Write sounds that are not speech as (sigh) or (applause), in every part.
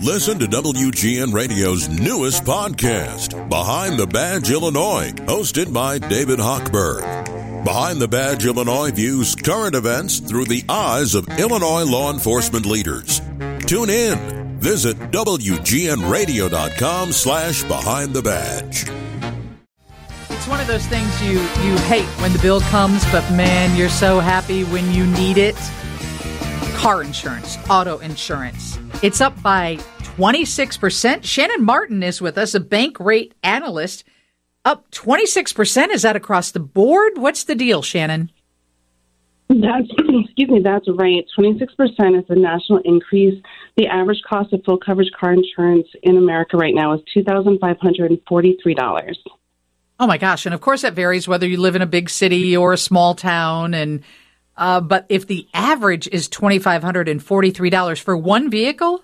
Listen to WGN Radio's newest podcast, Behind the Badge Illinois, hosted by David Hochberg. Behind the Badge Illinois views current events through the eyes of Illinois law enforcement leaders. Tune in. Visit WGNRadio.com slash Behind the Badge. It's one of those things you, you hate when the bill comes, but man, you're so happy when you need it. Car insurance, auto insurance. It's up by 26%. Shannon Martin is with us, a Bankrate analyst. Up 26%. Is that across the board? What's the deal, Shannon? That's (clears throat) excuse me. That's right. Twenty six percent is the national increase. The average cost of full coverage car insurance in America right now is two thousand five hundred and forty three dollars. Oh my gosh! And of course, that varies whether you live in a big city or a small town. And uh, but if the average is twenty five hundred and forty three dollars for one vehicle,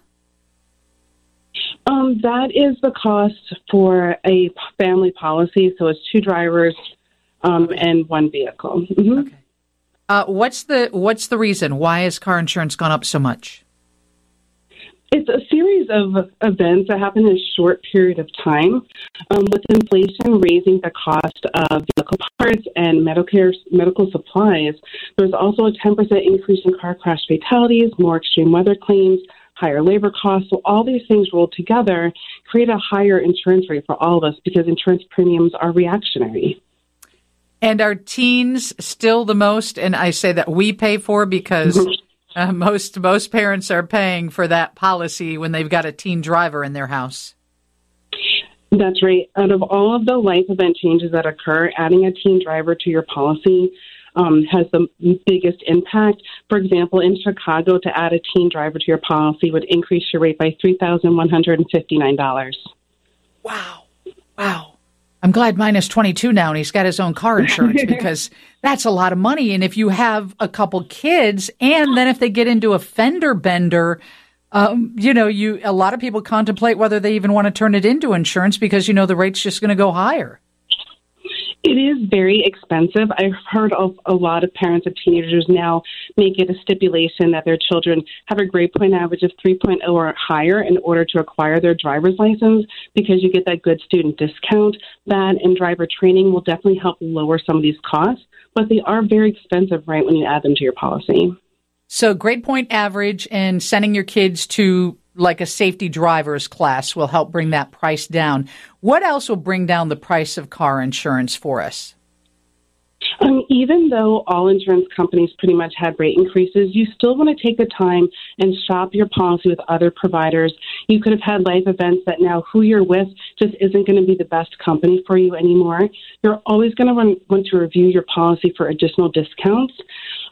um, that is the cost for a family policy. So it's two drivers um, and one vehicle. Mm-hmm. Okay. Uh, what's the what's the reason? Why has car insurance gone up so much? It's a series of events that happen in a short period of time. Um, with inflation raising the cost of vehicle parts and Medicare medical supplies, there's also a 10% increase in car crash fatalities, more extreme weather claims, higher labor costs. So all these things rolled together create a higher insurance rate for all of us because insurance premiums are reactionary. And are teens still the most? And I say that we pay for because mm-hmm. Uh, most most parents are paying for that policy when they've got a teen driver in their house. That's right. Out of all of the life event changes that occur, adding a teen driver to your policy um, has the biggest impact. For example, in Chicago, to add a teen driver to your policy would increase your rate by three thousand one hundred and fifty nine dollars. Wow! Wow! I'm glad mine is 22 now and he's got his own car (laughs) insurance because that's a lot of money. And if you have a couple kids and then if they get into a fender bender, um, you know, you, a lot of people contemplate whether they even want to turn it into insurance because, you know, the rate's just going to go higher. It is very expensive. I've heard of a lot of parents of teenagers now make it a stipulation that their children have a grade point average of 3.0 or higher in order to acquire their driver's license because you get that good student discount. That and driver training will definitely help lower some of these costs, but they are very expensive right when you add them to your policy. So, grade point average and sending your kids to like a safety driver's class will help bring that price down. What else will bring down the price of car insurance for us? Um, even though all insurance companies pretty much had rate increases, you still want to take the time and shop your policy with other providers. You could have had life events that now who you're with just isn't going to be the best company for you anymore. You're always going to want to review your policy for additional discounts.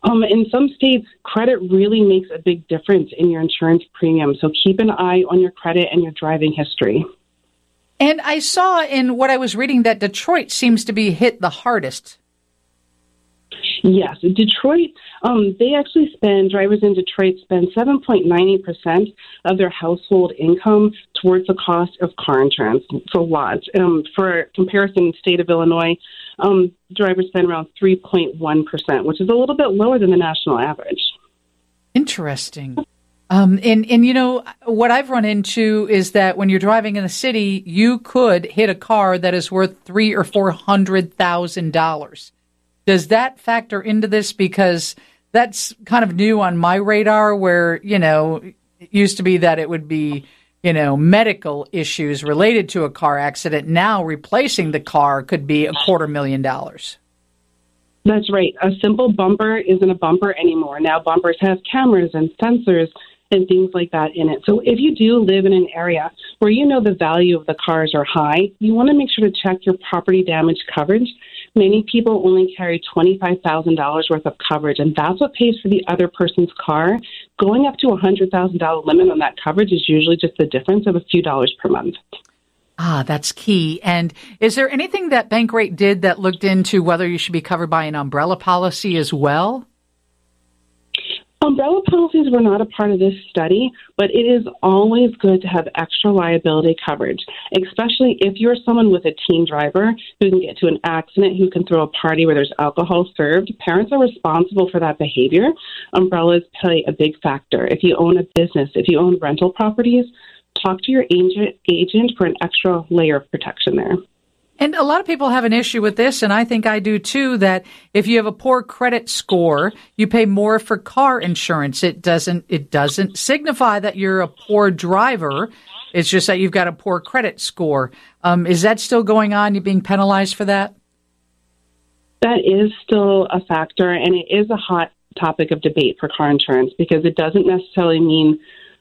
Um, in some states, credit really makes a big difference in your insurance premium. So keep an eye on your credit and your driving history. And I saw in what I was reading that Detroit seems to be hit the hardest. Yes, Detroit. Um, they actually spend drivers in Detroit spend seven point ninety percent of their household income towards the cost of car insurance. for lots. Um, for comparison, state of Illinois, um, drivers spend around 3.1%, which is a little bit lower than the national average. Interesting. Um, and, and, you know, what I've run into is that when you're driving in the city, you could hit a car that is worth three or four hundred thousand dollars. Does that factor into this? Because that's kind of new on my radar where, you know, it used to be that it would be you know, medical issues related to a car accident. Now replacing the car could be a quarter million dollars. That's right. A simple bumper isn't a bumper anymore. Now bumpers have cameras and sensors and things like that in it. So if you do live in an area where you know the value of the cars are high, you want to make sure to check your property damage coverage many people only carry $25,000 worth of coverage, and that's what pays for the other person's car. Going up to a $100,000 limit on that coverage is usually just the difference of a few dollars per month. Ah, that's key. And is there anything that Bankrate did that looked into whether you should be covered by an umbrella policy as well? Umbrella policies were not a part of this study, but it is always good to have extra liability coverage, especially if you're someone with a teen driver who can get to an accident, who can throw a party where there's alcohol served. Parents are responsible for that behavior. Umbrellas play a big factor. If you own a business, if you own rental properties, talk to your agent, agent for an extra layer of protection there. And a lot of people have an issue with this, and I think I do too, that if you have a poor credit score, you pay more for car insurance. It doesn't, it doesn't signify that you're a poor driver. It's just that you've got a poor credit score. Um, is that still going on? You being penalized for that? That is still a factor, and it is a hot topic of debate for car insurance because it doesn't necessarily mean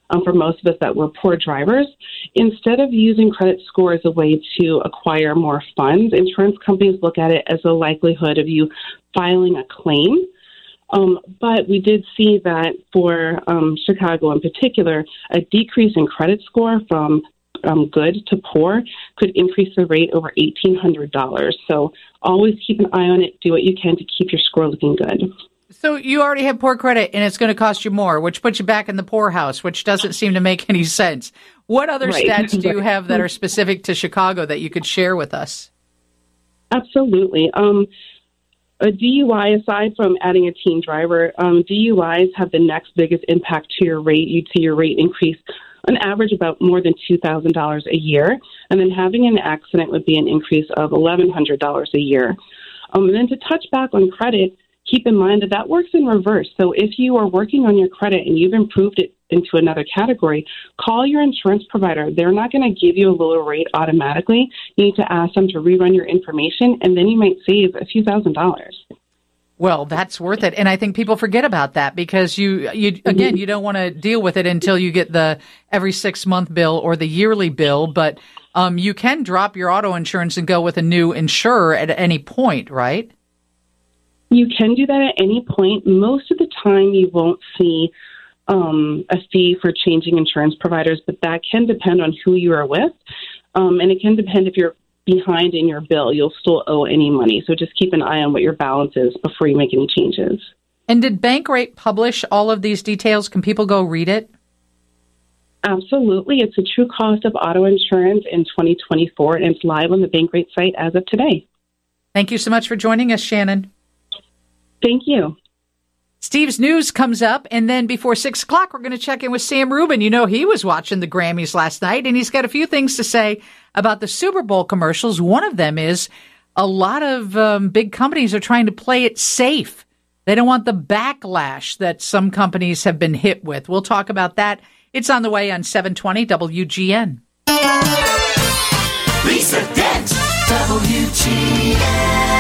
um, for most of us that we're poor drivers. Instead of using credit score as a way to acquire more funds, insurance companies look at it as a likelihood of you filing a claim. Um, but we did see that for um, Chicago in particular, a decrease in credit score from um, good to poor could increase the rate over $1,800. So always keep an eye on it. Do what you can to keep your score looking good. So you already have poor credit and it's going to cost you more, which puts you back in the poorhouse, which doesn't seem to make any sense. What other right. stats do you have that are (laughs) specific to Chicago that you could share with us? Absolutely. Um, a DUI, aside from adding a teen driver, um, DUIs have the next biggest impact to your rate. You'd see your rate increase on average about more than $2,000 a year. And then having an accident would be an increase of $1,100 a year. Um, and then to touch back on credit, keep in mind that that works in reverse. So if you are working on your credit and you've improved it into another category, call your insurance provider. They're not going to give you a lower rate automatically. You need to ask them to rerun your information, and then you might save a few thousand dollars. Well, that's worth it. And I think people forget about that because you, you, again, you don't want to deal with it until you get the every six month bill or the yearly bill. But, um, you can drop your auto insurance and go with a new insurer at any point, right? You can do that at any point. Most of the time, you won't see um, a fee for changing insurance providers, but that can depend on who you are with. Um, and it can depend if you're behind in your bill, you'll still owe any money. So just keep an eye on what your balance is before you make any changes. And did Bankrate publish all of these details? Can people go read it? Absolutely. It's a true cost of auto insurance in 2024, and it's live on the Bankrate site as of today. Thank you so much for joining us, Shannon. Thank you. Steve's news comes up, and then before six o'clock, we're going to check in with Sam Rubin. You know, he was watching the Grammys last night, and he's got a few things to say about the Super Bowl commercials. One of them is a lot of um, big companies are trying to play it safe. They don't want the backlash that some companies have been hit with. We'll talk about that. It's on the way on 720 WGN. Lisa Dent, WGN.